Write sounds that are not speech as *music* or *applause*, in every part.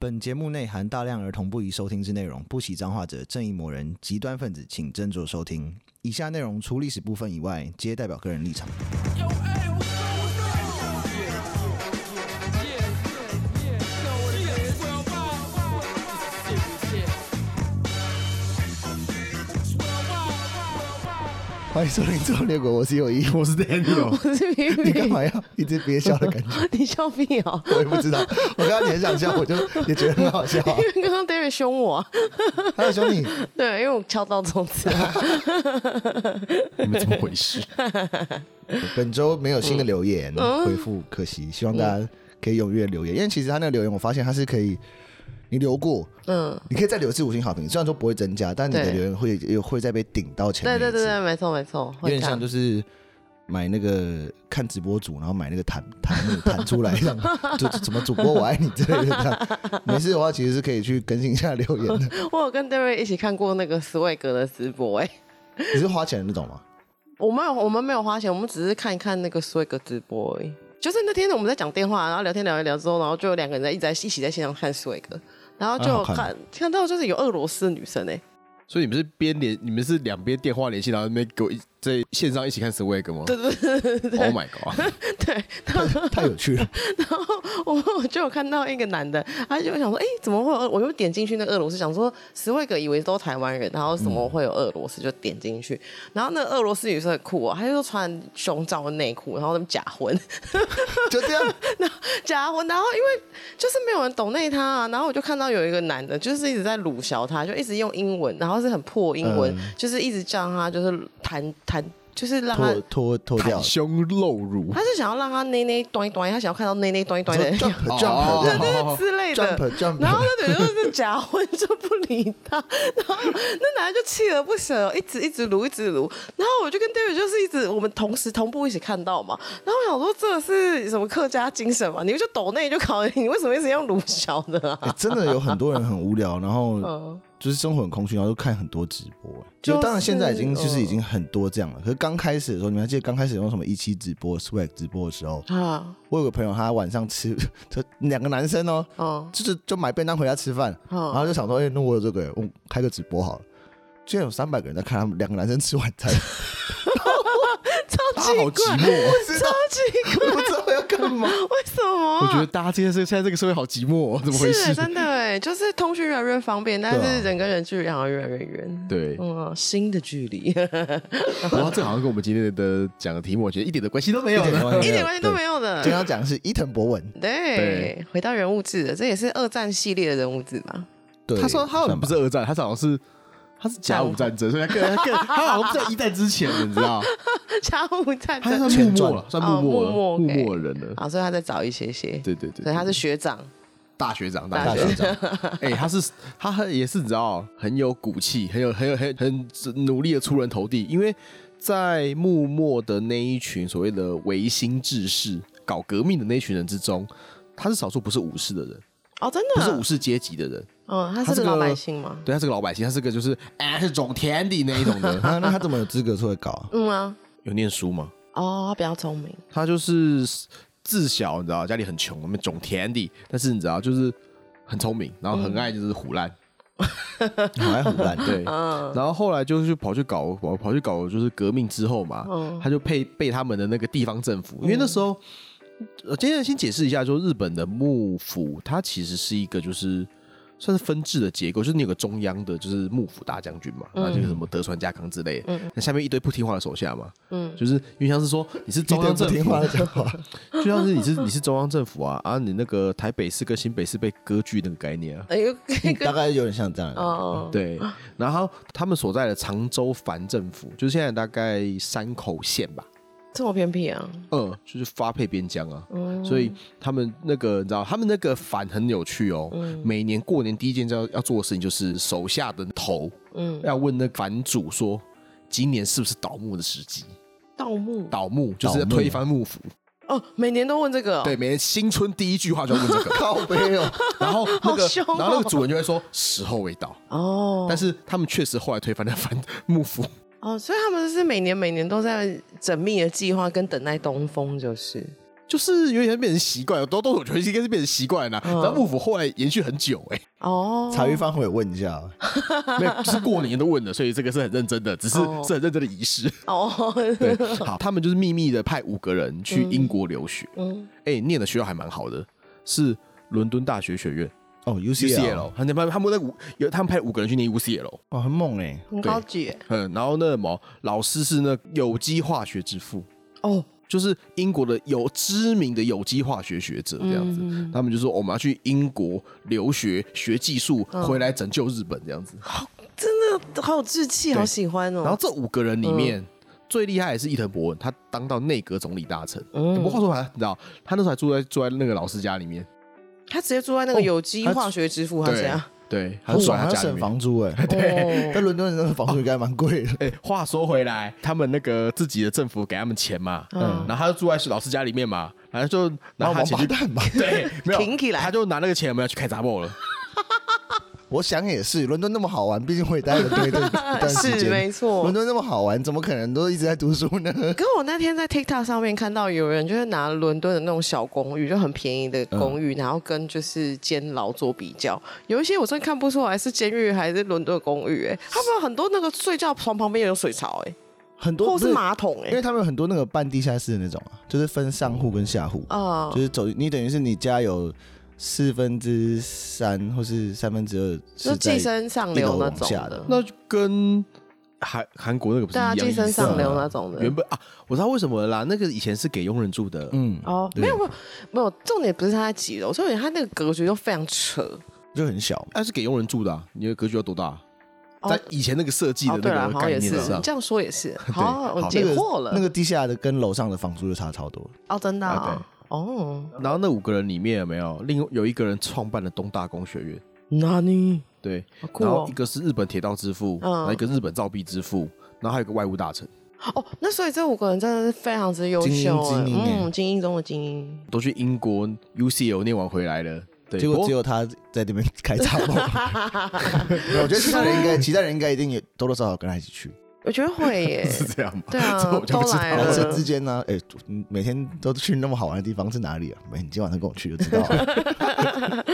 本节目内含大量儿童不宜收听之内容，不喜脏话者、正义魔人、极端分子，请斟酌收听。以下内容除历史部分以外，皆代表个人立场。欢迎收听《周六国》，我是友宜，*laughs* 我是 Daniel，我是皮皮。*laughs* 你干嘛要一直憋笑的感觉？*laughs* 你笑屁哦！我也不知道，我刚刚也很想笑，我就也觉得很好笑。因为刚刚 David 凶我，他在凶你？对，因为我敲到桌子了。你们怎么回事？本周没有新的留言、嗯、回复，可惜，希望大家可以踊跃留言，因为其实他那个留言，我发现他是可以。你留过，嗯，你可以再留一次五星好评，虽然说不会增加，但你的留言会有会再被顶到前面。对对对，没错没错，有点像就是买那个看直播主，然后买那个弹弹幕弹出来这样，*laughs* 就什么主播我爱你之类的这样。没事的话，其实是可以去更新一下留言的。*laughs* 我有跟 David 一起看过那个 Swag 的直播，哎，你是花钱的那种吗？我没有，我们没有花钱，我们只是看一看那个 Swag 直播而已。就是那天我们在讲电话，然后聊天聊一聊之后，然后就有两个人在一直在一起在线上看 Swag。然后就看、啊、看到就是有俄罗斯女生哎，所以你们是边联你们是两边电话联系，然后那边给我在线上一起看 Swag 吗？对对对对 Oh my god！*laughs* 对，太太有趣了。*laughs* 然后我我就有看到一个男的，他就想说，哎，怎么会有？我就点进去那个俄罗斯，想说 Swag 以为都台湾人，然后怎么会有俄罗斯？就点进去，然后那俄罗斯女生很酷啊，她就穿胸罩的内裤，然后那么假婚，就这样，*laughs* 然后假婚，然后因为就是没有人懂那他啊，然后我就看到有一个男的，就是一直在鲁笑他，就一直用英文，然后是很破英文，嗯、就是一直叫他就是谈。谈就是让他脱脱脱掉胸露乳，他是想要让他内内端一端，他想要看到内内端一端的 jump jump 对对之类的 jump jump，然后那女的就是假婚就不理他，然后那男的就锲而不舍，一直一直撸一直撸，然后我就跟 David 就是一直我们同时同步一起看到嘛，然后我想说这是什么客家精神嘛？你就抖内就考你为什么一直用鲁小的啊？欸？真的有很多人很无聊，然后。嗯就是生活很空虚，然后就看很多直播。就，就当然现在已经就是已经很多这样了。可是刚开始的时候，你们还记得刚开始用什么一期直播、Swag 直播的时候啊？我有个朋友，他晚上吃，*laughs* 就两个男生哦，哦就是就买便当回家吃饭，哦、然后就想说，哎、欸，那我有这个，我开个直播好了。居然有三百个人在看他们两个男生吃晚餐。*laughs* 超奇怪，超奇怪，*laughs* 干嘛？*laughs* 为什么？我觉得大家今天是现在这个社会好寂寞，哦，怎么回事？是真的哎，就是通讯越来越方便，但是人跟人距离好像越来越远。对，嗯，新的距离。*laughs* 然后这好像跟我们今天的讲的题目，我觉得一点的关系都没有，*laughs* 一点关系都没有的。今天要讲的是伊藤博文，对，回到人物志的，这也是二战系列的人物志嘛？对，他说他好像不是二战，他好像是。他是甲午战争，所以他更更他好像在一代之前，你知道？*laughs* 甲午战争，他算幕末了，算幕末了，幕末人了。啊，所以他在早一些些。对对对，所以他是学长，大学长，大学长。哎，他是他很也是你知道，很有骨气，很有很有很很努力的出人头地。因为在幕末的那一群所谓的维新志士、搞革命的那一群人之中，他是少数不是武士的人。哦，真的不是武士阶级的人。嗯，他是个老百姓吗？对，他是个老百姓，他是个就是哎，是种田地那一种的。*laughs* 那他怎么有资格出来搞啊？嗯啊，有念书吗？哦，他比较聪明。他就是自小你知道家里很穷，我们种田地，但是你知道就是很聪明，然后很爱就是胡烂，*laughs* 很爱唬烂。对，然后后来就是跑去搞跑跑去搞就是革命之后嘛，他就配被他们的那个地方政府，因为那时候我今天先解释一下，就日本的幕府，它其实是一个就是。算是分治的结构，就是你有个中央的，就是幕府大将军嘛，然后就是什么德川家康之类的，嗯，那下面一堆不听话的手下嘛，嗯，就是因为像是说你是中央政府，听话的讲话，*laughs* 就像是你是你是中央政府啊，啊，你那个台北市跟新北市被割据那个概念啊，哎呦，*laughs* 大概有点像这样，哦，对，然后他们所在的常州藩政府，就是现在大概山口县吧。这么偏僻啊？嗯，就是发配边疆啊，嗯、所以他们那个你知道，他们那个反很有趣哦。嗯、每年过年第一件要要做的事情就是手下的头，嗯，要问那反主说，今年是不是倒幕的时机？盗墓？倒墓就是推翻幕府。哦，每年都问这个、哦？对，每年新春第一句话就要问这个。*laughs* 靠北哦。然后那个，哦、然后那个主人就会说时候未到。哦。但是他们确实后来推翻了反 *laughs* 幕府。哦，所以他们是每年每年都在缜密的计划跟等待东风，就是。就是有点变成习惯，都都我觉得应该是变成习惯了。但幕府后来延续很久，哎，哦，茶余饭后有问一下，没有，就是过年都问的，所以这个是很认真的，只是是很认真的仪式。*laughs* 哦，对，好，他们就是秘密的派五个人去英国留学，嗯，哎，念的学校还蛮好的，是伦敦大学学院哦，UCL，他们他们那五有他们派五个人去念 UCL，哦，很猛哎，很高级，嗯，然后那什么老师是那有机化学之父，哦。就是英国的有知名的有机化学学者这样子，嗯、他们就说我们要去英国留学学技术，回来拯救日本。这样子。好，真的好有志气，好喜欢哦。然后这五个人里面、嗯、最厉害的是伊藤博文，他当到内阁总理大臣。嗯，不过话说回来，你知道他那时候还住在住在那个老师家里面，他直接住在那个有机化学之父他怎样对，很爽，他要省房租哎。*laughs* 对，在伦敦那个房租应该蛮贵的。*laughs* 哎，话说回来，他们那个自己的政府给他们钱嘛，嗯，然后他就住在老师家里面嘛，然后就拿他钱去干嘛？*laughs* 对，没有，他就拿那个钱，我们要去开杂货了。我想也是，伦敦那么好玩，毕竟我也待了对对，*laughs* 是没错。伦敦那么好玩，怎么可能都一直在读书呢？*laughs* 跟我那天在 TikTok 上面看到有人就是拿伦敦的那种小公寓，就很便宜的公寓，嗯、然后跟就是监牢做比较，有一些我真的看不出来是监狱还是伦敦的公寓，哎，*laughs* 他们有很多那个睡觉床旁边有水槽，哎，很多或是马桶，哎，因为他们有很多那个半地下室的那种啊，就是分上户跟下户啊，就是走你等于是你家有。四分之三或是三分之二，就寄生上流那种的，那就跟韩韩国那个不是一样？寄生上流那种的。原本啊，我知道为什么了啦，那个以前是给佣人住的。嗯，哦，没有没有没有，重点不是他在几楼，重点他那个格局就非常扯，就很小。那是给佣人住的，你的格局要多大？在以前那个设计的那个概念上，这样说也是。*laughs* 好，我解惑了。那个地下的跟楼上的房租就差超多。哦，真的。哦，然后那五个人里面有没有另有一个人创办了东大工学院？哪里？对，然后一个是日本铁道之父，然后一个日本造币之父，然后还有一个外务大臣。哦，那所以这五个人真的是非常之优秀，嗯，精英中的精英，都去英国 UCL 念完回来了，对，结果只有他在那边开杂货。*laughs* 我觉得其他人应该，其他人应该一定也多多少少跟他一起去。我觉得会耶，*laughs* 是这样吗？对啊，都来了。这之间呢，哎，每天都去那么好玩的地方是哪里啊？每你今晚上跟我去就知道了。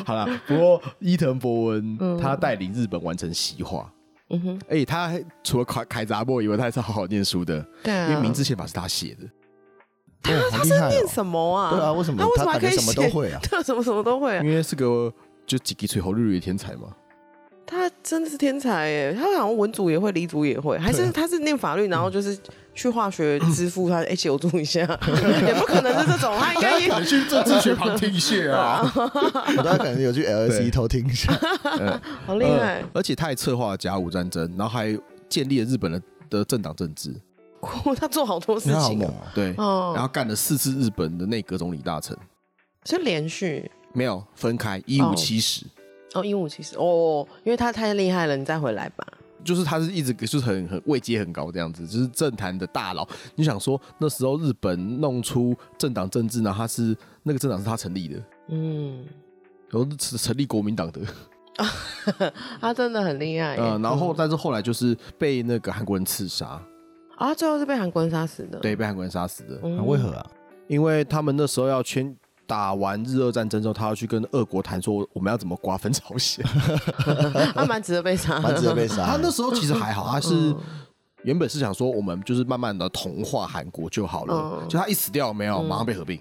*laughs* 好了，不过伊藤博文他带领日本完成西化，嗯哼，哎，他除了凯凯杂波以外，他还是好好念书的，对，因为明治宪法是他写的。他他是念什么啊？对啊，为什么他为什么还可以什么都会啊？他 *laughs* 什么什么都会啊？因为是个就几几吹红日语的天才嘛。他真的是天才耶！他好像文组也会，理组也会，还是他是念法律，然后就是去化学支付他，*laughs* 一起有注意一下，*laughs* 也不可能是这种，他应该也去政治学旁听一下啊。*laughs* 他可能有去 LSE 偷听一下，好厉害！而且他还策划了甲午战争，然后还建立了日本的的政党政治。他做好多事情，对，然后干了四次日本的内阁总理大臣，是连续。没有分开，一五七十。哦，鹦鹉其实哦，因为他太厉害了，你再回来吧。就是他是一直就是很很位阶很高这样子，就是政坛的大佬。你想说那时候日本弄出政党政治呢？他是那个政党是他成立的，嗯，然后是成立国民党的，*laughs* 他真的很厉害。嗯，然后但是后来就是被那个韩国人刺杀啊，最后是被韩国人杀死的。对，被韩国人杀死的。那为何啊？因为他们那时候要签。打完日俄战争之后，他要去跟俄国谈说我们要怎么瓜分朝鲜，他 *laughs* 蛮值得被杀，蛮值得被杀。他那时候其实还好，他是原本是想说我们就是慢慢的同化韩国就好了，就他一死掉没有，马上被合并。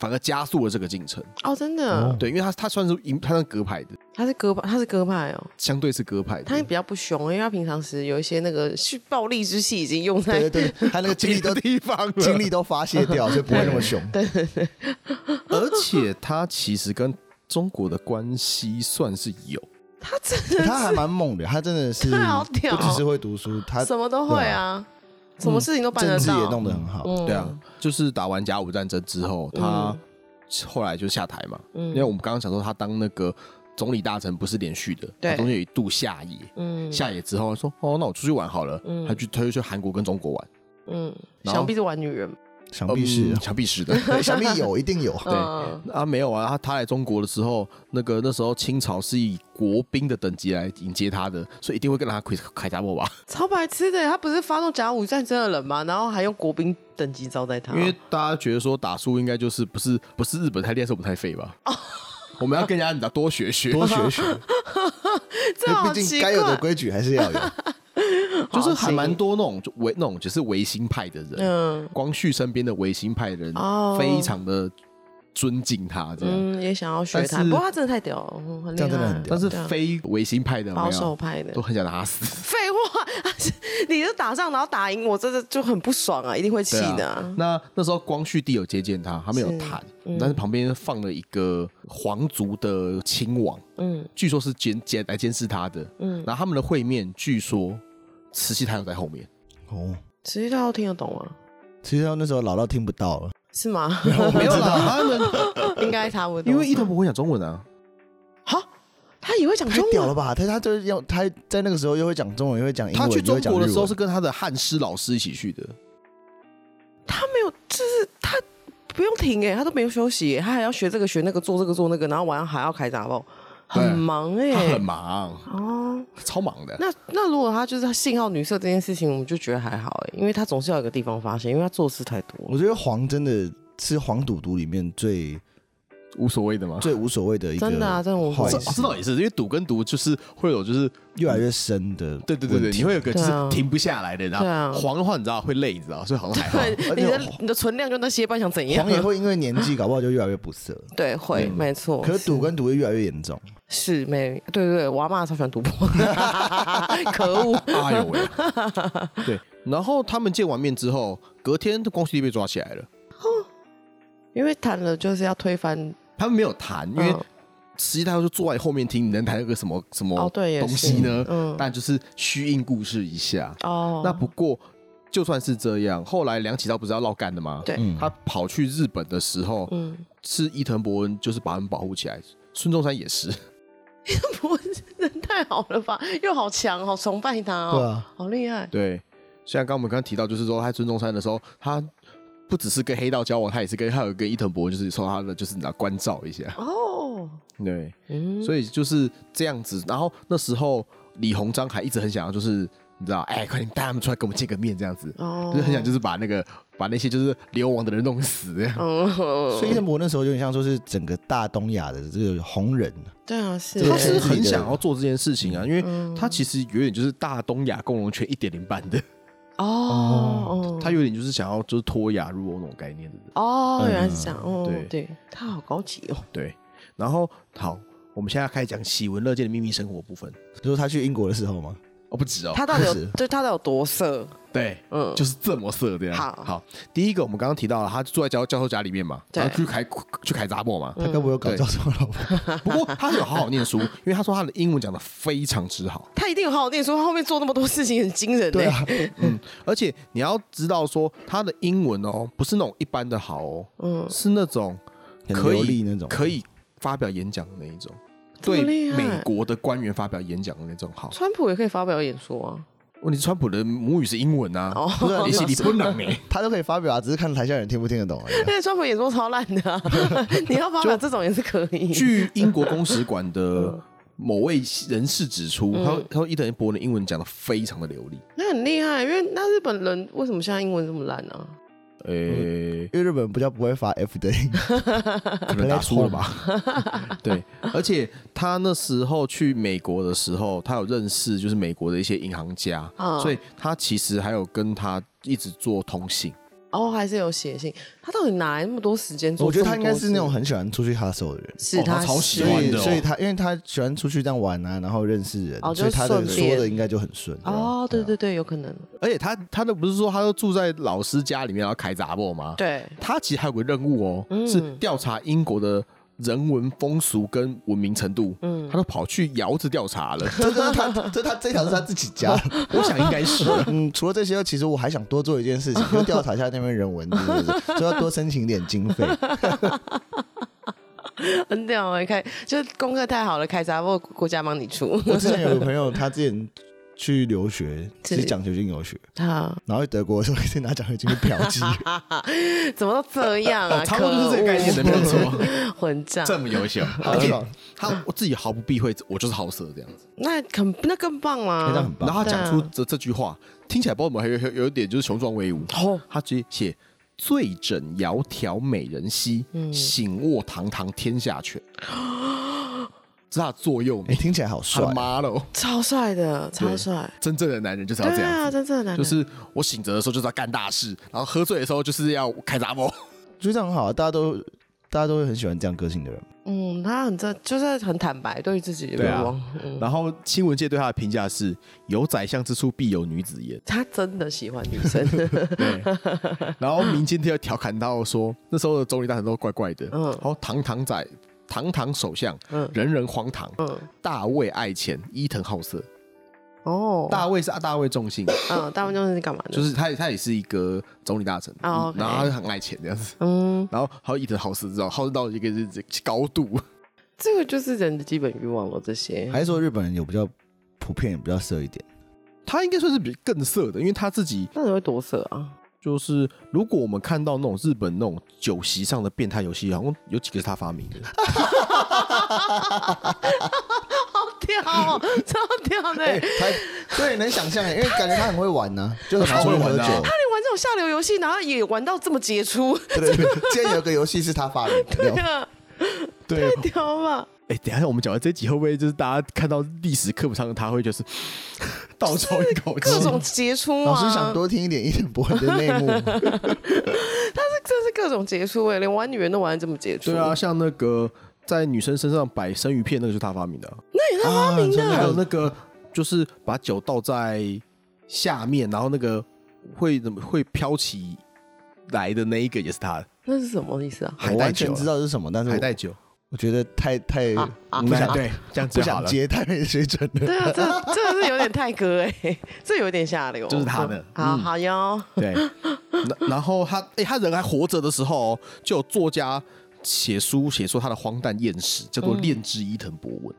反而加速了这个进程。哦，真的，对，因为他他算是赢，他是鸽派的，他是鸽派，他是鸽派哦，相对是鸽派的，他也比较不凶，因为他平常时有一些那个暴力之气已经用在，对对对，他那个精力的 *laughs* 地方，精力都发泄掉，所以不会那么凶。*laughs* 对对对，而且他其实跟中国的关系算是有，他真的，他还蛮猛的，他真的是，*laughs* 他好屌，不只是会读书，他什么都会啊。什么事情都办得到，政治也弄得很好。对啊，就是打完甲午战争之后，他后来就下台嘛。因为我们刚刚讲说，他当那个总理大臣不是连续的，他中间有一度下野。嗯，下野之后说：“哦，那我出去玩好了。”他去他就去韩国跟中国玩。嗯，想必是玩女人，想必是，想必是的，*laughs* 想必有，一定有。对啊，没有啊。他他来中国的时候，那个那时候清朝是以国宾的等级来迎接他的，所以一定会跟他开开家伙吧？超白痴的，他不是发动甲午战争的人吗？然后还用国宾等级招待他，因为大家觉得说打输应该就是不是不是日本太厉害，是我们太废吧？哦，*laughs* 我们要跟人家你知道多学学，多学学。*laughs* 这毕竟该有的规矩还是要有，*laughs* 就是还蛮多那种维那种就是维新派的人，嗯，光绪身边的维新派的人，哦，非常的。尊敬他这样，嗯，也想要学他，不过他真的太屌了，很厉害。但是非维新派的、保守派的。都很想打死。废话，*laughs* 你就打仗然后打赢我，真的就很不爽啊，一定会气的、啊。啊。那那时候光绪帝有接见他，他没有谈，嗯、但是旁边放了一个皇族的亲王，嗯，据说是监监来监视他的，嗯，然后他们的会面，据说慈禧太后在后面。哦，慈禧太后听得懂吗？慈禧太后那时候老到听不到了。是吗？*laughs* 我没有啦，他们 *laughs* 应该差不多。因为伊藤不会讲中文啊。好，他也会讲中文。太屌了吧？他他就是要他在那个时候又会讲中文，又会讲英文。他去中国的时候是跟他的汉诗老师一起去的。他没有，就是他不用停哎，他都没有休息，他还要学这个学那个，做这个做那个，然后晚上还要开杂报。很忙哎、欸，他很忙哦，超忙的。那那如果他就是他信号女色这件事情，我们就觉得还好哎、欸，因为他总是要有一个地方发现，因为他做事太多。我觉得黄真的是黄赌毒里面最。无所谓的吗？最无所谓的一个，真的啊，这种这这倒也是，因为赌跟毒就是会有就是越来越深的，对对对对，你会有个就是停不下来的，然后黄的话你知道会累，你知道，所以好像还好。你的你的存量就那些，不然想怎样？黄也会因为年纪搞不好就越来越不色。*laughs* 对，会没错。可是赌跟毒会越来越严重。是没对对对，我阿妈超喜欢赌博，*laughs* 可恶！哎呦喂！对，然后他们见完面之后，隔天光绪帝被抓起来了。因为谈了就是要推翻。他们没有谈，因为实际他就坐在后面听，你能谈那个什么什么东西呢？哦嗯、但就是虚应故事一下。哦，那不过就算是这样，后来梁启超不是要绕干的吗？对，他跑去日本的时候，嗯，是伊藤博文就是把他们保护起来，孙中山也是。伊藤博文人太好了吧？又好强，好崇拜他哦，对啊，好厉害。对，像刚我们刚刚提到，就是说他孙中山的时候，他。不只是跟黑道交往，他也是跟还有跟伊藤博文，就是说他的就是拿关照一下。哦，对，嗯，所以就是这样子。然后那时候李鸿章还一直很想要，就是你知道，哎，快点带他们出来跟我们见个面，这样子，哦，就是很想就是把那个把那些就是流亡的人弄死这样。哦，所以伊藤博文那时候有点像说是整个大东亚的这个红人。对啊，是。他是很想要做这件事情啊，因为他其实有点就是大东亚共荣圈一点零版的。哦，他有点就是想要就是脱亚入欧那种概念的人。哦，原来是这样。对对，他好高级哦。对，然后好，我们现在开始讲喜闻乐见的秘密生活部分。就是他去英国的时候吗？哦，不止哦。他到底有，就他到底有多色？对，嗯，就是这么色这样。好，好，第一个我们刚刚提到了，他住在教教授家里面嘛，然后去凯去开杂货嘛，他该不会有搞教授老婆？不过他是有好好念书，因为他说他的英文讲的非常之好。他一定有好好念书，他后面做那么多事情很惊人。对啊，嗯，而且你要知道说他的英文哦，不是那种一般的好哦，嗯，是那种可以那种可以发表演讲的那一种，对美国的官员发表演讲的那种好。川普也可以发表演说啊。问题，川普的母语是英文啊，不是 *laughs* 你是你不能哎，*laughs* 他都可以发表啊，只是看台下人听不听得懂而已。因为川普演说超烂的，*laughs* 你要发表这种也是可以。据英国公使馆的某位人士指出，他他说伊藤博文的英文讲的非常的流利，那很厉害。因为那日本人为什么现在英文这么烂呢？呃，因为日本比较不会发 F 的音，*laughs* 可能打输了吧？*laughs* 对，而且他那时候去美国的时候，他有认识就是美国的一些银行家，所以他其实还有跟他一直做通信。哦，还是有写信。他到底哪来那么多时间做？我觉得他应该是那种很喜欢出去 hustle 的人，是他超喜欢的。所以他因为他喜欢出去这样玩啊，然后认识人，所以他的说的应该就很顺。哦，对对对，有可能。而且他他都不是说他都住在老师家里面然后开杂货吗？对，他其实还有个任务哦，是调查英国的。人文风俗跟文明程度，嗯，他都跑去窑子调查了。*laughs* 这是他，这他这条是他自己家，*laughs* 我想应该是。*laughs* 嗯，除了这些，其实我还想多做一件事情，就调查一下那边人文，是不是？就要多申请点经费。很屌，开就是功课太好了，开闸或国家帮你出。我之前有个朋友，他之前去留学，是奖学金留学。好然后去德国的时候，一直拿奖学金去嫖妓，*laughs* 怎么都这样啊？*laughs* 差不多就是这个概念的，没有错。*laughs* 混账，这么优秀，而且他我自己毫不避讳，我就是好色这样子。那很那更棒啊！那很棒。然后他讲出这这句话，听起来包括我们还有有一点就是雄壮威武。哦，他直接写。醉枕窈窕美人膝，嗯、醒卧堂堂天下权。*gasps* 这是他的座右铭，哎，听起来好帅，妈喽，超帅的，超帅。真正的男人就是要这样子，啊、真正的男人就是我醒着的时候就是要干大事，然后喝醉的时候就是要开杂货，就这样很好，大家都。大家都会很喜欢这样个性的人。嗯，他很这就是很坦白，对于自己的欲望。嗯、然后新闻界对他的评价是：有宰相之处，必有女子焉。他真的喜欢女生。*laughs* 对。*laughs* 然后民间就要调侃到说，那时候的总理大臣都怪怪的。嗯。然后堂堂宰，堂堂首相，嗯，人人荒唐。嗯。大卫爱钱，伊藤好色。哦，大卫是啊，大卫重信。嗯，大卫重信是干嘛的？就是他，他也是一个总理大臣。哦，然后他就很爱钱这样子。嗯，然后还有伊藤好色，知道好色到一个高度。这个就是人的基本欲望了。这些还是说日本人有比较普遍，比较色一点？他应该算是比更色的，因为他自己那你会多色啊？就是如果我们看到那种日本那种酒席上的变态游戏，好像有几个是他发明的。*laughs* 好屌、哦，超屌的！他对，能想象，因为感觉他很会玩呢，*laughs* 就是很会玩酒。他连玩这种下流游戏，然后也玩到这么杰出。对对，今天有个游戏是他发明的。*laughs* 对啊，对，太屌了！哎，等下我们讲完这集，会不会就是大家看到历史课本上的他会就是 *laughs* 倒抽一口气？各种杰出，老师想多听一点一点不会的内幕。*laughs* 他是真是各种杰出哎，连玩女人都玩的这么杰出。对啊，像那个。在女生身上摆生鱼片，那个就是他发明的。那也是他发明的。还有那个，就是把酒倒在下面，然后那个会怎么会飘起来的那一个也是他的。那是什么意思啊？我完全知道是什么，但是海带酒，我觉得太太不想对这样不想接太没水准了。对啊，这这是有点太哥哎，这有点下流。就是他的，好好哟。对，然后他哎，他人还活着的时候，就有作家。写书写说他的荒诞艳史叫做恋之伊藤博文、嗯、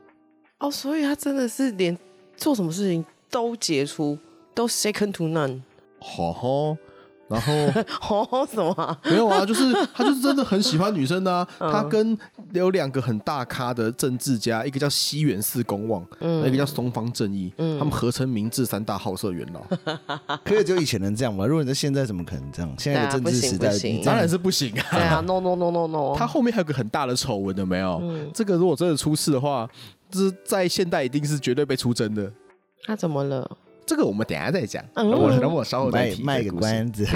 哦，所以他真的是连做什么事情都杰出，都 second to none。好好。然后 *laughs* 哦什么？没有啊，就是他就是真的很喜欢女生的啊。*laughs* 他跟有两个很大咖的政治家，一个叫西园寺公望，嗯，一个叫松方正义，嗯，他们合称明治三大好色元老。*laughs* 可以只有以前能这样吗？如果你在现在，怎么可能这样？现在的政治时代当然是不行啊。对啊，no no no no no。他后面还有个很大的丑闻，有没有？这个如果真的出事的话，这在现代一定是绝对被出征的。他怎么了？这个我们等下再讲，等我等我稍后再提卖个关子。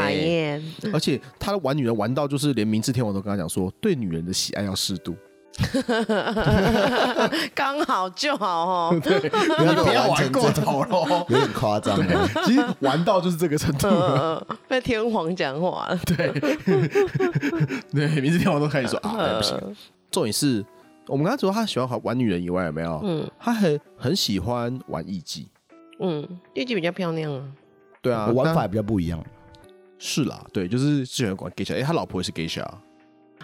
而且他玩女人玩到就是连明治天皇都跟他讲说，对女人的喜爱要适度，*laughs* 刚好就好哦。对，不要玩过头了，有点夸张。*laughs* 其实玩到就是这个程度，*laughs* 被天皇讲话了。对，对，明治天皇都开始说啊，不行。重点是我们刚才说他喜欢玩女人以外，有没有？嗯，他很很喜欢玩艺妓。嗯，艺妓比较漂亮啊。对啊，玩法也比较不一样。是啦，对，就是喜欢管 geisha。哎，他老婆也是 geisha。啊，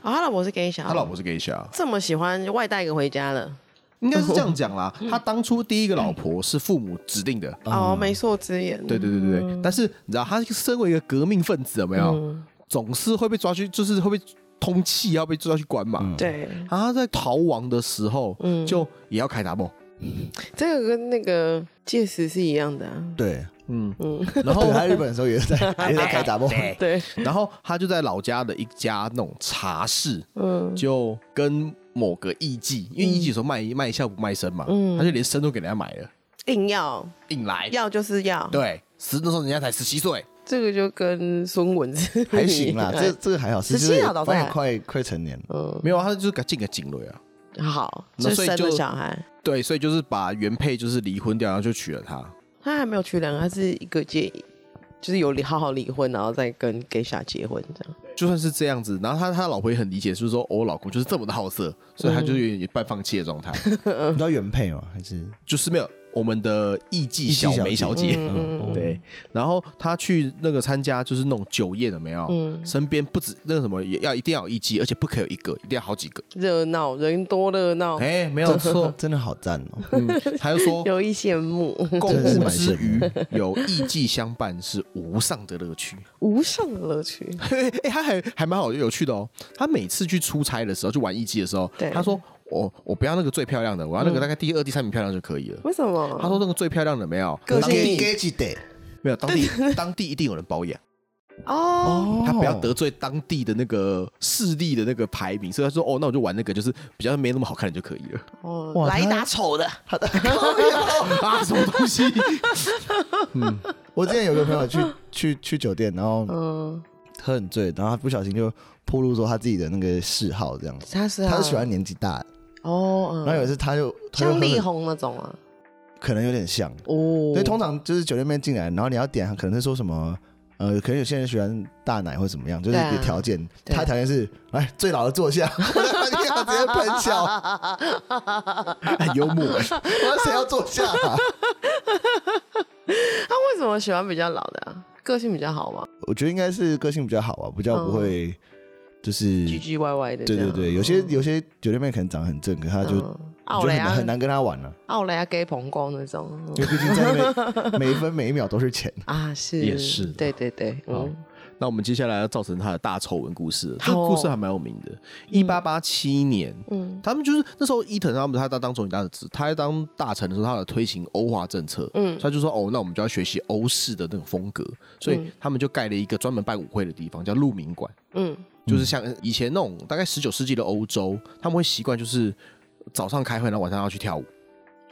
他老婆是 geisha。他老婆是 geisha。这么喜欢，外带一个回家了。应该是这样讲啦。*laughs* 他当初第一个老婆是父母指定的。哦，媒妁之言。对对对对对。但是你知道，他身为一个革命分子，有没有？总是会被抓去，就是会被通气，要被抓去关嘛。对。然后他在逃亡的时候，嗯就也要开大梦。这个跟那个戒石是一样的啊，对，嗯。嗯，然后他日本的时候也是在 *laughs* 也在开杂梦，对，然后他就在老家的一家那种茶室，嗯，就跟某个艺妓，因为艺妓说卖卖笑不卖身嘛，嗯，他就连身都给人家买了，硬要。硬来，要就是要，对，十那时候人家才十七岁，这个就跟孙文还行啦，*laughs* 这这个还好，十七好快快快成年了，嗯，没有，他就是进个警队啊。好，就生了小孩。对，所以就是把原配就是离婚掉，然后就娶了她。他还没有娶两个，他是一个结，就是有好好离婚，然后再跟 geisha 结婚这样。就算是这样子，然后他他老婆也很理解，就是说我老公就是这么的好色，所以他就有点半放弃的状态。*laughs* 你知道原配吗？还是就是没有？我们的艺妓小梅小姐，对，然后她去那个参加就是那种酒宴了没有？嗯，身边不止那个什么，也要一定要有艺妓，而且不可以有一个，一定要好几个，热闹人多热闹，哎，没有错，*laughs* 真的好赞哦。嗯，他又说 *laughs* 有一羡慕，共舞之余有艺妓相伴是无上的乐趣，无上的乐趣。*laughs* 哎，他还还蛮好有趣的哦。他每次去出差的时候，去玩艺妓的时候，他说。我我不要那个最漂亮的，我要那个大概第二、第三名漂亮就可以了。为什么？他说那个最漂亮的没有，当地 *laughs* 没有当地当地一定有人包养哦。他不要得罪当地的那个势力的那个排名，所以他说哦，那我就玩那个就是比较没那么好看的就可以了。哦，来一打丑的，*laughs* 好的 *laughs* 啊什么东西？嗯，我之前有个朋友去去去酒店，然后嗯喝很醉，然后他不小心就暴露说他自己的那个嗜好这样子。他是他是喜欢年纪大的。哦，然后有一次他就像力宏那种啊，可能有点像哦。所以通常就是酒店面进来，然后你要点，可能是说什么，呃，可能有些人喜欢大奶或怎么样，就是有条件。他条件是，来最老的坐下，*laughs* 你要直接喷笑，很幽默。我说谁要坐下？*laughs* 他为什么喜欢比较老的啊？个性比较好吗？我觉得应该是个性比较好啊，比较不会。就是唧唧歪歪的，对对对，有些有些酒店妹可能长得很正，可他就就很很难跟他玩了。奥雷亚给捧光那种，*laughs* 因为毕竟在每一分每一秒都是钱。*laughs* 啊，是。也是，对对对。好，那我们接下来要造成他的大丑闻故事，这个故事还蛮有名的。一八八七年，嗯，他们就是那时候伊藤他们他当当总理大臣，他在当大臣的时候，他有推行欧化政策，嗯，他就说哦，那我们就要学习欧式的那种风格，所以他们就盖了一个专门办舞会的地方，叫鹿鸣馆，嗯。就是像以前那种大概十九世纪的欧洲，他们会习惯就是早上开会，然后晚上要去跳舞，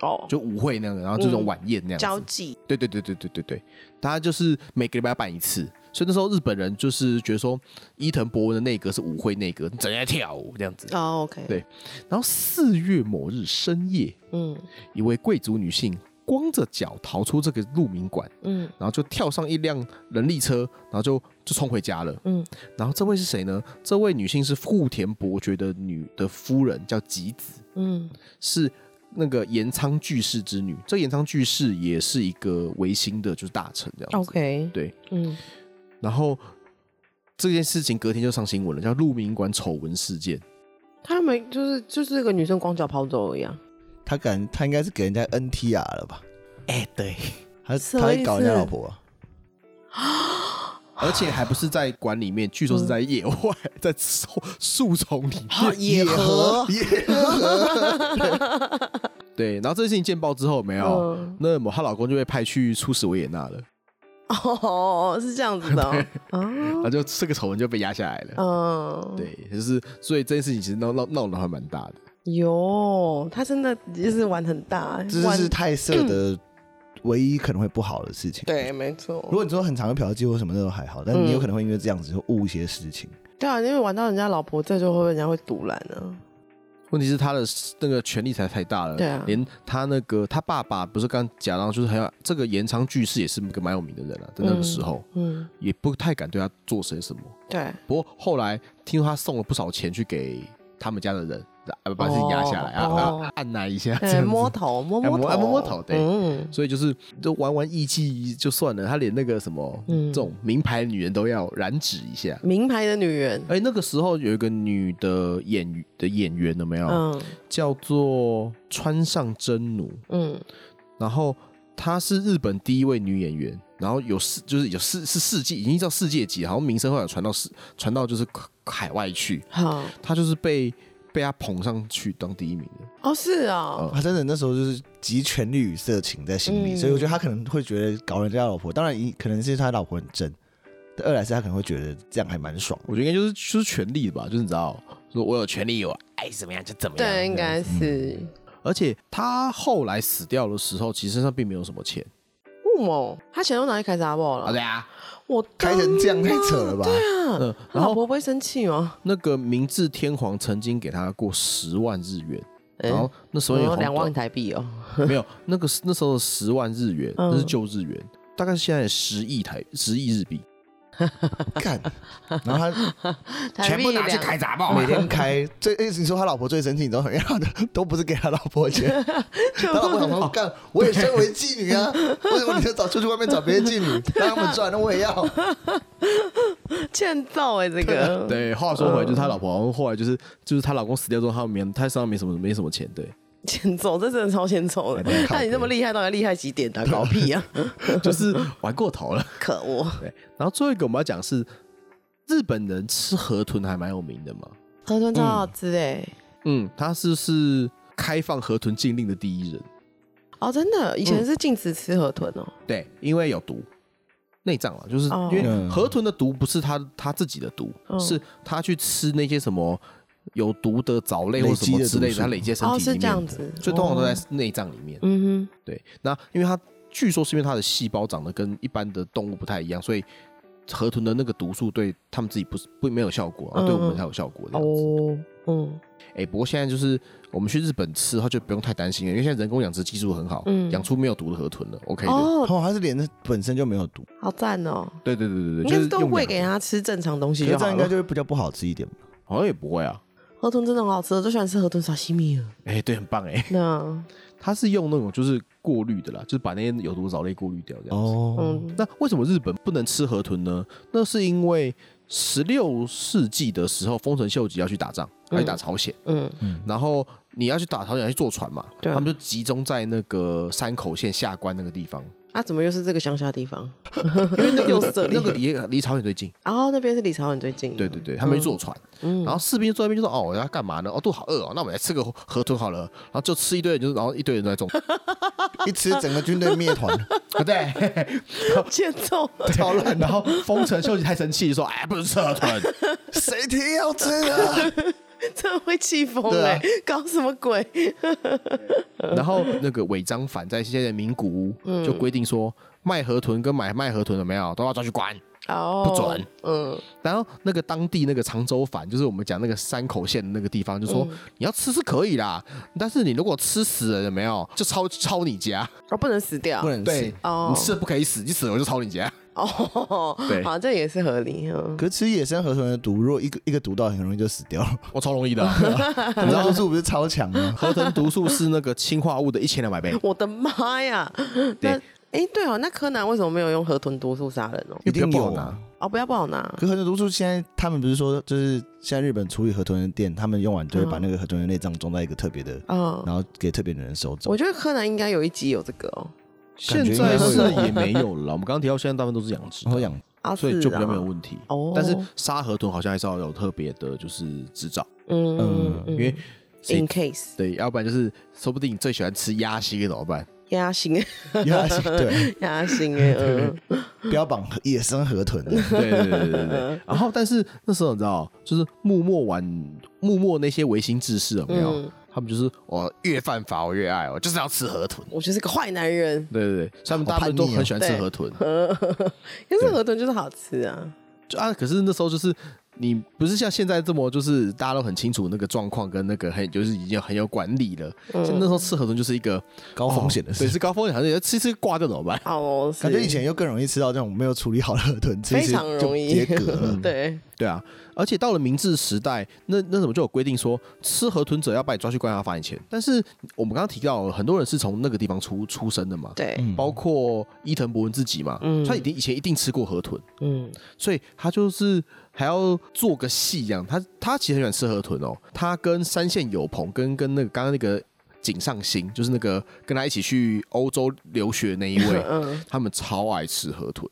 哦，就舞会那样，然后这种晚宴那样交际，对对对对对对对，大家就是每个礼拜要办一次，所以那时候日本人就是觉得说伊藤博文的内阁是舞会内阁，整天跳舞这样子，哦，OK，对，然后四月某日深夜，嗯，一位贵族女性。光着脚逃出这个鹿鸣馆，嗯，然后就跳上一辆人力车，然后就就冲回家了，嗯，然后这位是谁呢？这位女性是户田伯爵的女的夫人，叫吉子，嗯，是那个岩仓具视之女。这岩仓具视也是一个维新的，就是大臣这样子，OK，对，嗯，然后这件事情隔天就上新闻了，叫鹿鸣馆丑闻事件。他们就是就是这个女生光脚跑走一样啊。他敢，他应该是给人家 NTR 了吧？哎、欸，对，他他还搞人家老婆。啊，*gasps* 而且还不是在馆里面，据说是在野外，嗯、在树树丛里面，野河，野河。*laughs* 对，然后这件事情见报之后，没有，嗯、那么她老公就被派去出使维也纳了。哦，是这样子的，*laughs* 对。哦，然后就这个丑闻就被压下来了。嗯，对，就是所以这件事情其实闹闹闹得还蛮大的。哟，他真的就是玩很大，这是太色的唯一可能会不好的事情。对，没错。如果你说很长的嫖妓或什么那都还好，但你有可能会因为这样子就误一些事情。对啊，因为玩到人家老婆，在就会人家会赌烂了。问题是他的那个权力才太大了，对啊，连他那个他爸爸不是刚讲到，就是还有这个延长句式也是一个蛮有名的人啊，在那个时候，嗯，也不太敢对他做些什么。对，不过后来听说他送了不少钱去给他们家的人。把自己压下来啊，按捺一下，摸头摸摸头，摸摸头，对，所以就是都玩玩艺妓就算了，他连那个什么这种名牌女人都要染指一下。名牌的女人，哎，那个时候有一个女的演的演员有没有？嗯，叫做川上真奴，嗯，然后她是日本第一位女演员，然后有世就是有世是世界已经叫世界级，好像名声后来传到世传到就是海外去，好，她就是被。被他捧上去当第一名的哦，是啊，嗯、他真的那时候就是集权力与色情在心里，嗯、所以我觉得他可能会觉得搞人家老婆，当然一可能是他老婆很正，二来是他可能会觉得这样还蛮爽。我觉得应该就是就是权力吧，就是你知道，说我有权利，我爱怎么样就怎么样。对，应该是、嗯。而且他后来死掉的时候，其实身上并没有什么钱。哦，他钱都拿去开杂货了。对啊。我开成这样太扯了吧？对啊，嗯，然后老婆不会生气吗？那个明治天皇曾经给他过十万日元，然后那时候有两万台币哦，*laughs* 没有，那个那时候十万日元那是旧日元，大概是现在十亿台十亿日币。*laughs* 干，然后他 *laughs* 全部拿去开杂 *laughs* 报，每天开。最意思你说他老婆最生气，你知道怎样的？都不是给他老婆钱，他老婆想说干，我也身为妓女啊，为什么你就找出去外面找别的妓女让他们赚？那我也要。欠揍哎，这个。对，话说回来，就是他老婆，然后后来就是就是他老公死掉之后，他没他身上没什么没什么钱，对。欠揍，*laughs* 这真的超欠揍的。那你这么厉害，到底厉害几点啊？搞屁啊！*laughs* 就是玩过头了，*laughs* 可恶。对，然后最后一个我们要讲是日本人吃河豚还蛮有名的嘛。河豚超好吃哎。嗯，他是是开放河豚禁令的第一人。哦，真的，以前是禁止吃河豚哦。对，因为有毒，内脏啊，就是因为河豚的毒不是他他自己的毒，是他去吃那些什么。有毒的藻类或什么之类的，它累积身体里面，是这样子，所以通常都在内脏里面。嗯哼，对。那因为它据说是因为它的细胞长得跟一般的动物不太一样，所以河豚的那个毒素对他们自己不是不没有效果，而对我们才有效果这样子。嗯，哎，不过现在就是我们去日本吃的话，就不用太担心了，因为现在人工养殖技术很好，养出没有毒的河豚了。OK 的。哦，它是连本身就没有毒，好赞哦。对对对对对，就是都喂给它吃正常东西，这样应该就会比较不好吃一点。好像也不会啊。河豚真的很好吃，我最喜欢吃河豚沙西米了。哎，对，很棒哎。那它是用那种就是过滤的啦，就是把那些有毒藻类过滤掉这样子。哦。那为什么日本不能吃河豚呢？那是因为十六世纪的时候，丰臣秀吉要去打仗，要去打朝鲜。嗯嗯。然后你要去打朝鲜，要去坐船嘛。对。他们就集中在那个山口县下关那个地方。啊，怎么又是这个乡下地方？因为那个 *laughs* 那个离离朝鲜最近，然后那边是离朝鲜最近。对对对，他们去坐船，然后士兵坐那边就说：“哦，我要干嘛呢？哦，肚好饿哦，那我们来吃个河豚好了。”然后就吃一堆人，就是然后一堆人都在中，*laughs* 一吃整个军队灭团，*laughs* 对，欠揍，超烂。然后丰臣秀吉太生气，说：“哎，不能吃河豚，谁提要吃啊？” *laughs* 真的会气疯哎！搞什么鬼？*laughs* 然后那个尾张藩在现在的名古屋就规定说，卖河豚跟买卖河豚的没有都要抓去关哦，不准。嗯。然后那个当地那个长州反，就是我们讲那个山口县的那个地方，就说你要吃是可以啦，但是你如果吃死了有没有，就抄抄你家哦，不能死掉，不能死。对，你吃了不可以死，你死了我就抄你家。哦，对，好，这也是合理。可是吃野生河豚的毒，如果一个一个毒到，很容易就死掉了。*laughs* 我超容易的，*laughs* *laughs* 你知道毒素不是超强吗？河豚毒素是那个氰化物的一千两百倍。我的妈呀！对，哎，对哦，那柯南为什么没有用河豚毒素杀人哦？一定有拿哦，不要不好拿。可河豚毒素现在他们不是说，就是现在日本处理河豚的店，他们用完就会把那个河豚的内脏装在一个特别的，嗯，然后给特别的人收走。我觉得柯南应该有一集有这个哦。现在是也没有了。我们刚刚提到，现在大部分都是养殖，养，所以就比较没有问题。哦，但是沙河豚好像还是要有特别的，就是执照。嗯嗯，因为 in case 对，要不然就是说不定你最喜欢吃鸭心怎么办？鸭心，鸭心，对，*laughs* 鸭心哎，嗯，*laughs* 标榜野生河豚。对对对对对。然后，但是那时候你知道，就是幕末玩幕末那些维新志士有没有？他们就是我越犯法我越爱，我就是要吃河豚。我就是个坏男人。对对对，他们大部分都很喜欢吃河豚，可是河豚就是好吃啊。就啊，可是那时候就是你不是像现在这么就是大家都很清楚那个状况跟那个很就是已经很有管理了。嗯，那时候吃河豚就是一个高风险的事，对，是高风险，好像吃吃挂掉怎么办？哦，感觉以前又更容易吃到这种没有处理好的河豚，非常容易结壳。*laughs* 对对啊。而且到了明治时代，那那怎么就有规定说吃河豚者要把你抓去关押罚你钱？但是我们刚刚提到很多人是从那个地方出出生的嘛，对，包括伊藤博文自己嘛，嗯，他一定以前一定吃过河豚，嗯，所以他就是还要做个戏一样，他他其实很喜欢吃河豚哦，他跟山县有朋跟跟那个刚刚那个井上新，就是那个跟他一起去欧洲留学的那一位，嗯，他们超爱吃河豚，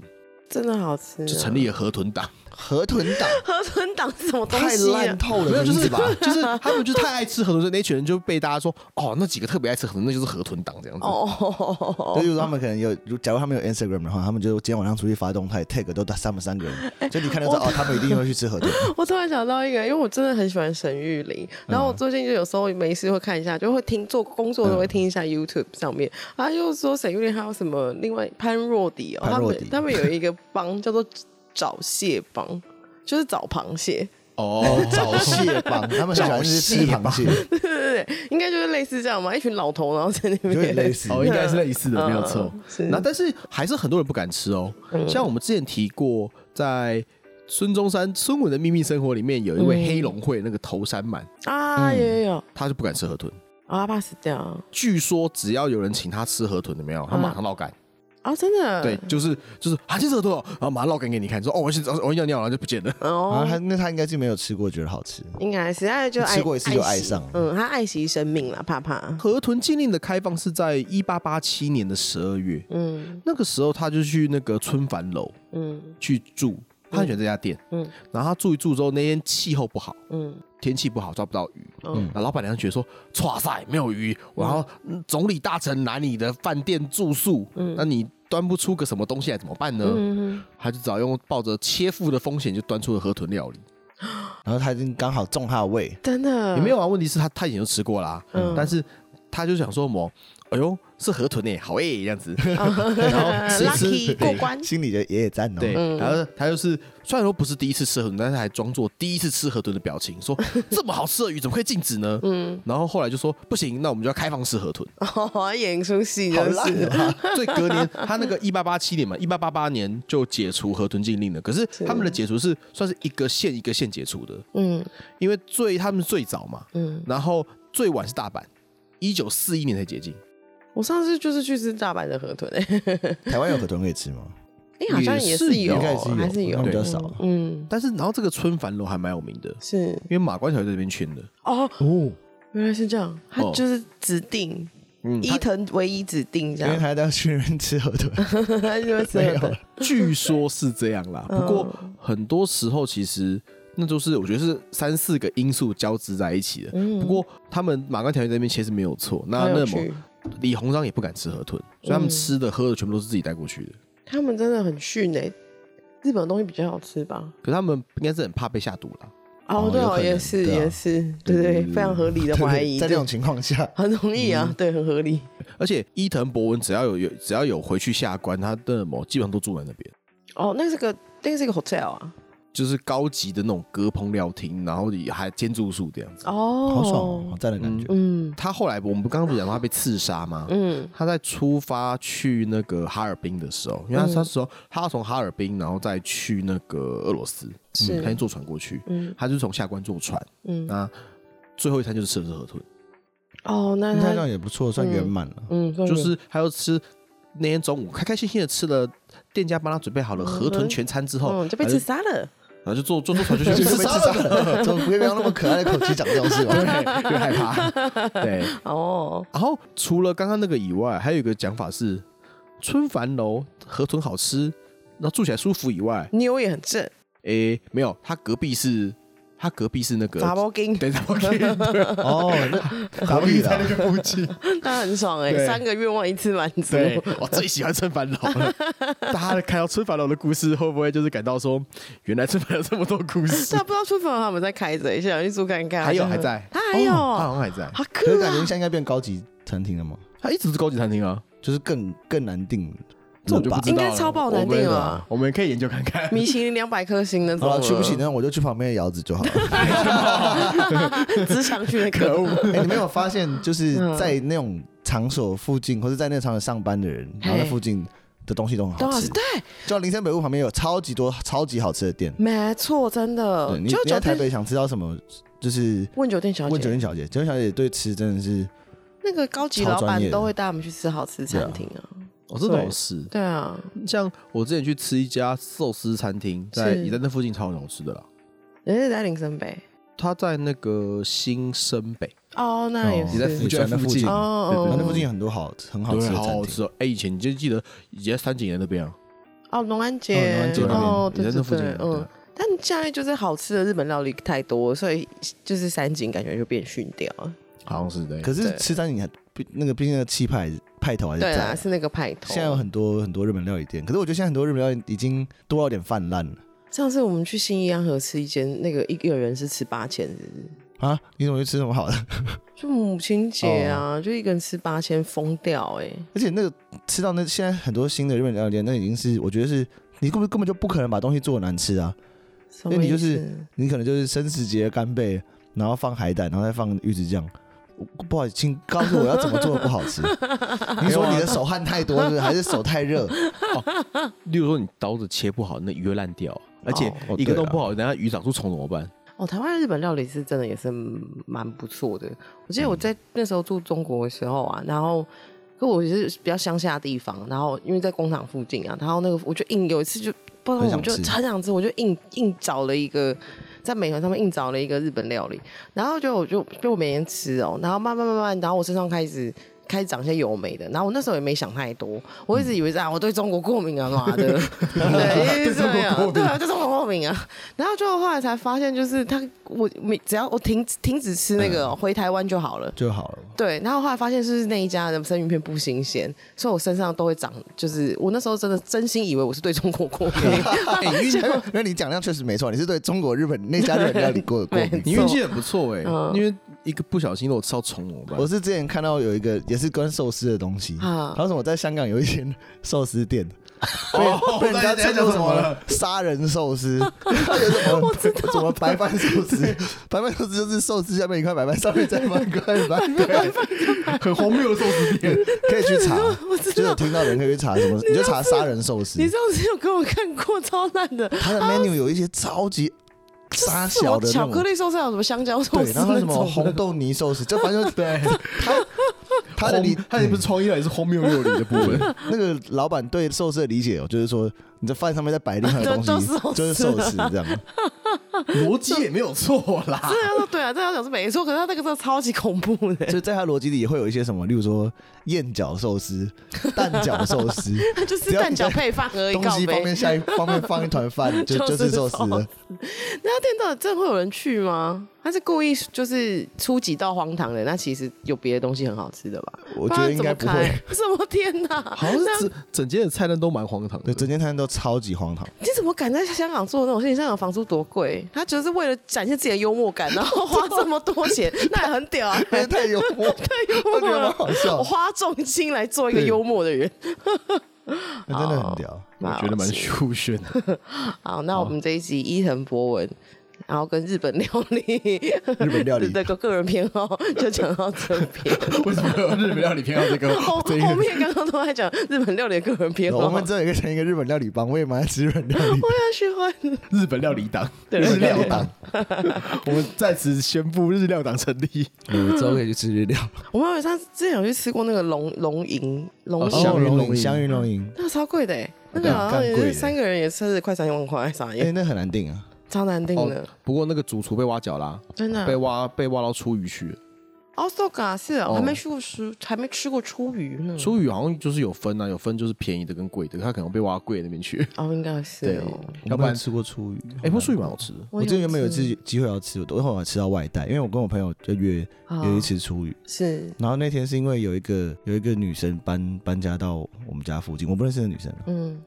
真的好吃，就成立了河豚党。河豚党，*laughs* 河豚党是什么东西？太烂透了，没有就是吧？*laughs* 就是他们就太爱吃河豚，所以那群人就被大家说哦，那几个特别爱吃河豚，那就是河豚党这样子。哦，就他们可能有，假如他们有 Instagram 的话，他们就今天晚上出去发动态，tag 都三三个人，*laughs* 就你看得到哦，他们一定会去吃河豚。我突然想到一个，因为我真的很喜欢沈玉琳，然后我最近就有时候没事会看一下，就会听做工作都会听一下 YouTube 上面，他就说沈玉琳还有什么另外潘若迪哦，他们他们有一个帮叫做。找蟹帮，就是找螃蟹。哦，*laughs* 找蟹帮他们喜欢吃螃蟹，对对对，应该就是类似这样嘛，一群老头然后在那边。有点类似，哦，应该是类似的，没有错。那但是还是很多人不敢吃哦，像我们之前提过，在孙中山孙文的秘密生活里面，有一位黑龙会那个头山满啊，也有有，他就不敢吃河豚，啊，怕死掉。据说只要有人请他吃河豚怎么样，他马上闹干。啊，真的？对，就是就是啊，这是河豚，然后马上捞干给你看，说哦，我先我尿尿，然后就不见了。哦，*laughs* 他那他应该是没有吃过，觉得好吃。应该是他就吃过一次就爱上。嗯，他爱惜生命了，怕怕。河豚禁令的开放是在一八八七年的十二月。嗯，那个时候他就去那个春帆楼，嗯，去住。他很喜欢这家店，嗯，然后他住一住之后，那天气候不好，嗯，天气不好，抓不到鱼，嗯，那老板娘觉得说，哇塞，没有鱼，然后总理大臣来你的饭店住宿，嗯，那你。端不出个什么东西来怎么办呢？嗯、他就只好用抱着切腹的风险就端出了河豚料理，然后他已经刚好中他的胃，真的。也没有啊。问题是他他已经就吃过啦、啊，嗯、但是他就想说什么？哎呦。是河豚诶，好诶，这样子，*laughs* 然后吃吃过关，心里的也也赞哦。对，然后他就是虽然说不是第一次吃河豚，但是还装作第一次吃河豚的表情，说 *laughs* 这么好吃的鱼怎么可以禁止呢？嗯，然后后来就说不行，那我们就要开放吃河豚。*laughs* 哦，演出戏好烂啊！所以隔年他那个一八八七年嘛，一八八八年就解除河豚禁令了。可是他们的解除是算是一个县一个县解除的。嗯，因为最他们最早嘛，嗯，然后最晚是大阪，一九四一年才解禁。我上次就是去吃大阪的河豚，*laughs* 台湾有河豚可以吃吗？哎，好像也是有，还是有，比较少。嗯，但是然后这个春帆楼还蛮有名的，是。因为马关条在这边圈的。哦。哦，原来是这样，他就是指定伊藤唯一指定这样，因为他要去那边吃河豚，*laughs* 他就会吃河豚。据说是这样啦，不过很多时候其实那就是我觉得是三四个因素交织在一起的。不过他们马关条约这边其实没有错，那那么。李鸿章也不敢吃河豚，所以他们吃的、喝的全部都是自己带过去的。他们真的很逊哎，日本的东西比较好吃吧？可他们应该是很怕被下毒了。哦，对哦，也是也是，对对，非常合理的怀疑。在这种情况下，很容易啊，对，很合理。*laughs* 而且伊藤博文只要有有只要有回去下关，他的某基本上都住在那边。哦，那是个那个是一个 hotel 啊。就是高级的那种隔棚料亭，然后也还兼住宿这样子哦，好爽哦，好赞的感觉。嗯，他后来我们不刚刚不是讲他被刺杀吗？嗯，他在出发去那个哈尔滨的时候，因为他他说他要从哈尔滨，然后再去那个俄罗斯，是，他先坐船过去，嗯，他就是从下关坐船，嗯，那最后一餐就是吃的是河豚。哦，那那这样也不错，算圆满了。嗯，就是还要吃那天中午开开心心的吃了店家帮他准备好了河豚全餐之后，就被刺杀了。然后就坐坐坐船就去吃沙了，*laughs* 怎么不会用那么可爱的口气讲这种事吗？对，害怕。*laughs* 对，哦。然后除了刚刚那个以外，还有一个讲法是，春帆楼河豚好吃，然后住起来舒服以外，妞也很正。诶，没有，他隔壁是。他隔壁是那个杂包金，对杂包金，对哦，*laughs* 隔壁在那个附近，*laughs* 他很爽哎，三个愿望一次满足。对我最喜欢春帆楼了。*laughs* 大家看到春帆楼的故事，会不会就是感到说，原来春帆有这么多故事？他不知道春帆楼他们在开着，想去住看看。还有还在，他还有，他好像还在。好可感觉现在应该变高级餐厅了吗？他一直是高级餐厅啊，就是更更难订。这我就不知道，应该超爆难订了。我们可以研究看看。米其林两百颗星的，好了，去不起那我就去旁边的窑子就好了。*laughs* 只想去的可恶。*laughs* 哎，你没有发现，就是在那种场所附近，或者在那个场所上班的人，然后在附近的东西都很好吃。对，就林森北路旁边有超级多超级好吃的店。没错，真的。你你在台北想吃到什么？就是问酒店小姐。问酒店小姐，酒店小姐对吃真的是那个高级老板都会带我们去吃好吃餐厅啊。我这倒是，对啊，像我之前去吃一家寿司餐厅，在也在那附近超好吃的啦。也是在林森北，他在那个新生北。哦，那也是在福建那附近。哦，那附近很多好很好吃的餐厅。好好吃哦！哎，以前你就记得以前三井人那边啊。哦，龙安街，农安街那边也在那附近。嗯，但现在就是好吃的日本料理太多，所以就是三井感觉就变逊掉了。好像是的。可是吃三井还那个毕竟那个气派。派头还是在，对啊，是那个派头。现在有很多很多日本料理店，可是我觉得现在很多日本料理已经多有点泛滥了。上次我们去新义安和吃一间，那个一个人是吃八千，是不是？啊？你怎么去吃这么好的？*laughs* 就母亲节啊，哦、就一个人吃八千，疯掉哎、欸！而且那个吃到那现在很多新的日本料理店，那已经是我觉得是你根本根本就不可能把东西做的难吃啊。因为你就是你可能就是生食节干贝，然后放海胆，然后再放鱼子酱。不好意思，请告诉我要怎么做的不好吃？*laughs* 你说你的手汗太多，是是？*laughs* 还是手太热？哦，例如说你刀子切不好，那鱼会烂掉，而且一个都不好，等下鱼长出虫怎么办？哦，台湾的日本料理是真的也是蛮不错的。我记得我在那时候住中国的时候啊，然后，可我也是比较乡下的地方，然后因为在工厂附近啊，然后那个我就硬有一次就不知道，我就很想吃，我就硬硬找了一个。在美团上面硬找了一个日本料理，然后就我就就每天吃哦，然后慢慢慢慢，然后我身上开始。开始长一些油霉的，然后我那时候也没想太多，我一直以为是啊，我对中国过敏啊嘛的，*laughs* 对，对中国过敏，对啊，对中国过敏。啊。然后就后来才发现，就是他我每只要我停停止吃那个回台湾就好了，就好了。对，然后后来发现是那一家的生鱼片不新鲜，所以我身上都会长，就是我那时候真的真心以为我是对中国过敏。运 *laughs* 气，*laughs* 那你讲那样确实没错，你是对中国日本那家日本料理过过敏，你运气也不错哎，因为一个不小心我吃到虫，我是之前看到有一个也是。是关寿司的东西。他说我在香港有一间寿司店，被 *laughs* 被人家称作什么杀人寿司？什么什么白饭寿司？*laughs* 白饭寿司就是寿司下面一块白饭，上面再放一块白饭，很荒谬的寿司店，可以去查。就有听到人可以去查什么，你就查杀人寿司。你上次有给我看过超烂的，他的 menu 有一些超级。沙小的巧克力寿司，还有什么香蕉寿司？对，然后什么红豆泥寿司，这反正对。*laughs* 他他的理，他也不是创意了，也，是荒谬料理的部分。*laughs* 那个老板对寿司的理解哦，就是说你在饭上面再摆另外的 *laughs* 东西，就是寿司这样。逻辑也没有错啦。*laughs* 这样说对啊，这样讲是没错。可是他那个真的超级恐怖的。就在他逻辑里也会有一些什么，例如说燕饺寿司、蛋饺寿司，*laughs* 就是蛋饺配饭而已。东西方面下一方面放一团饭，就就是寿司了。那店到底真的会有人去吗？他是故意就是出几道荒唐的，那其实有别的东西很好吃的吧？我觉得应该不会。*laughs* 什么天哪？好像是整间的菜单都蛮荒唐的，对，整间菜单都超级荒唐。你怎么敢在香港做那种事情？香港房租多贵？他只是为了展现自己的幽默感，然后花这么多钱，*laughs* 那也很屌啊！太幽默，*laughs* 太幽默了，好笑。我花重金来做一个幽默的人，那真的很屌，我觉得蛮酷炫的。好，那我们这一集伊藤博文。然后跟日本料理，*laughs* 日本料理那个个人偏好 *laughs* 就讲到这边。*laughs* 为什么有日本料理偏好这个？后后面刚刚都在讲日本料理的个人偏好。我们这里可以成一个日本料理帮，我也蛮爱吃日本料理。我也喜欢日本料理党，日料党。我们在此宣布日料党成立。们，之后可以去吃日料。我们有上之前有去吃过那个龙龙吟龙香云龙吟香云龙吟，那个超贵的，那个好像也是三个人也是快三万块，啥耶？哎，那很难订啊。超难定的，不过那个主厨被挖角啦，真的被挖被挖到出鱼去了。哦，so ga 是哦，还没去过吃，还没吃过出鱼呢。出鱼好像就是有分啊，有分就是便宜的跟贵的，他可能被挖贵那边去。*laughs* 哦，应该是哦。要不然吃过出鱼，哎，不过出鱼蛮好吃的。我之前原本有一次机会要吃，我后来吃到外带，因为我跟我朋友就约有一次出鱼。是。然后那天是因为有一个有一个女生搬搬家到我们家附近，我不认识的女生。嗯。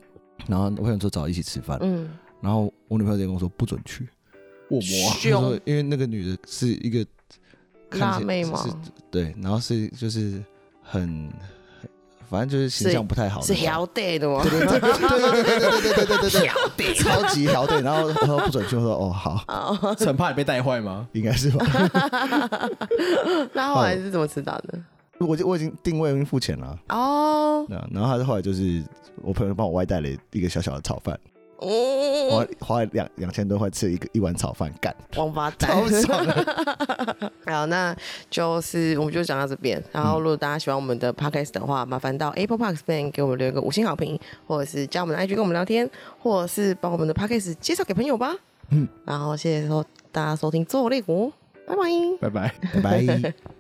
然后我朋友说找一起吃饭。嗯。然后我女朋友直接跟我说不准去。我说，因为那个女的是一个辣妹嘛，对，然后是就是很，反正就是形象不太好，是挑对的吗？对对对对对对对对对对，超级挑对，然后然后不准去，我说哦好，很怕你被带坏吗？应该是吧。那后来是怎么知道的？我就我已经定位，已经付钱了哦。那然后他后来就是我朋友帮我外带了一个小小的炒饭。哦，花花两两千多块吃一个一碗炒饭，干王八蛋，*laughs* 超爽。*laughs* 好，那就是我们就讲到这边。然后，如果大家喜欢我们的 podcast 的话，麻烦到 Apple Podcast 给我们留一个五星好评，或者是加我们的 IG 跟我们聊天，或者是把我们的 podcast 介绍给朋友吧。嗯，然后谢谢收大家收听《周邮列国》，拜拜，拜拜，拜拜。*laughs*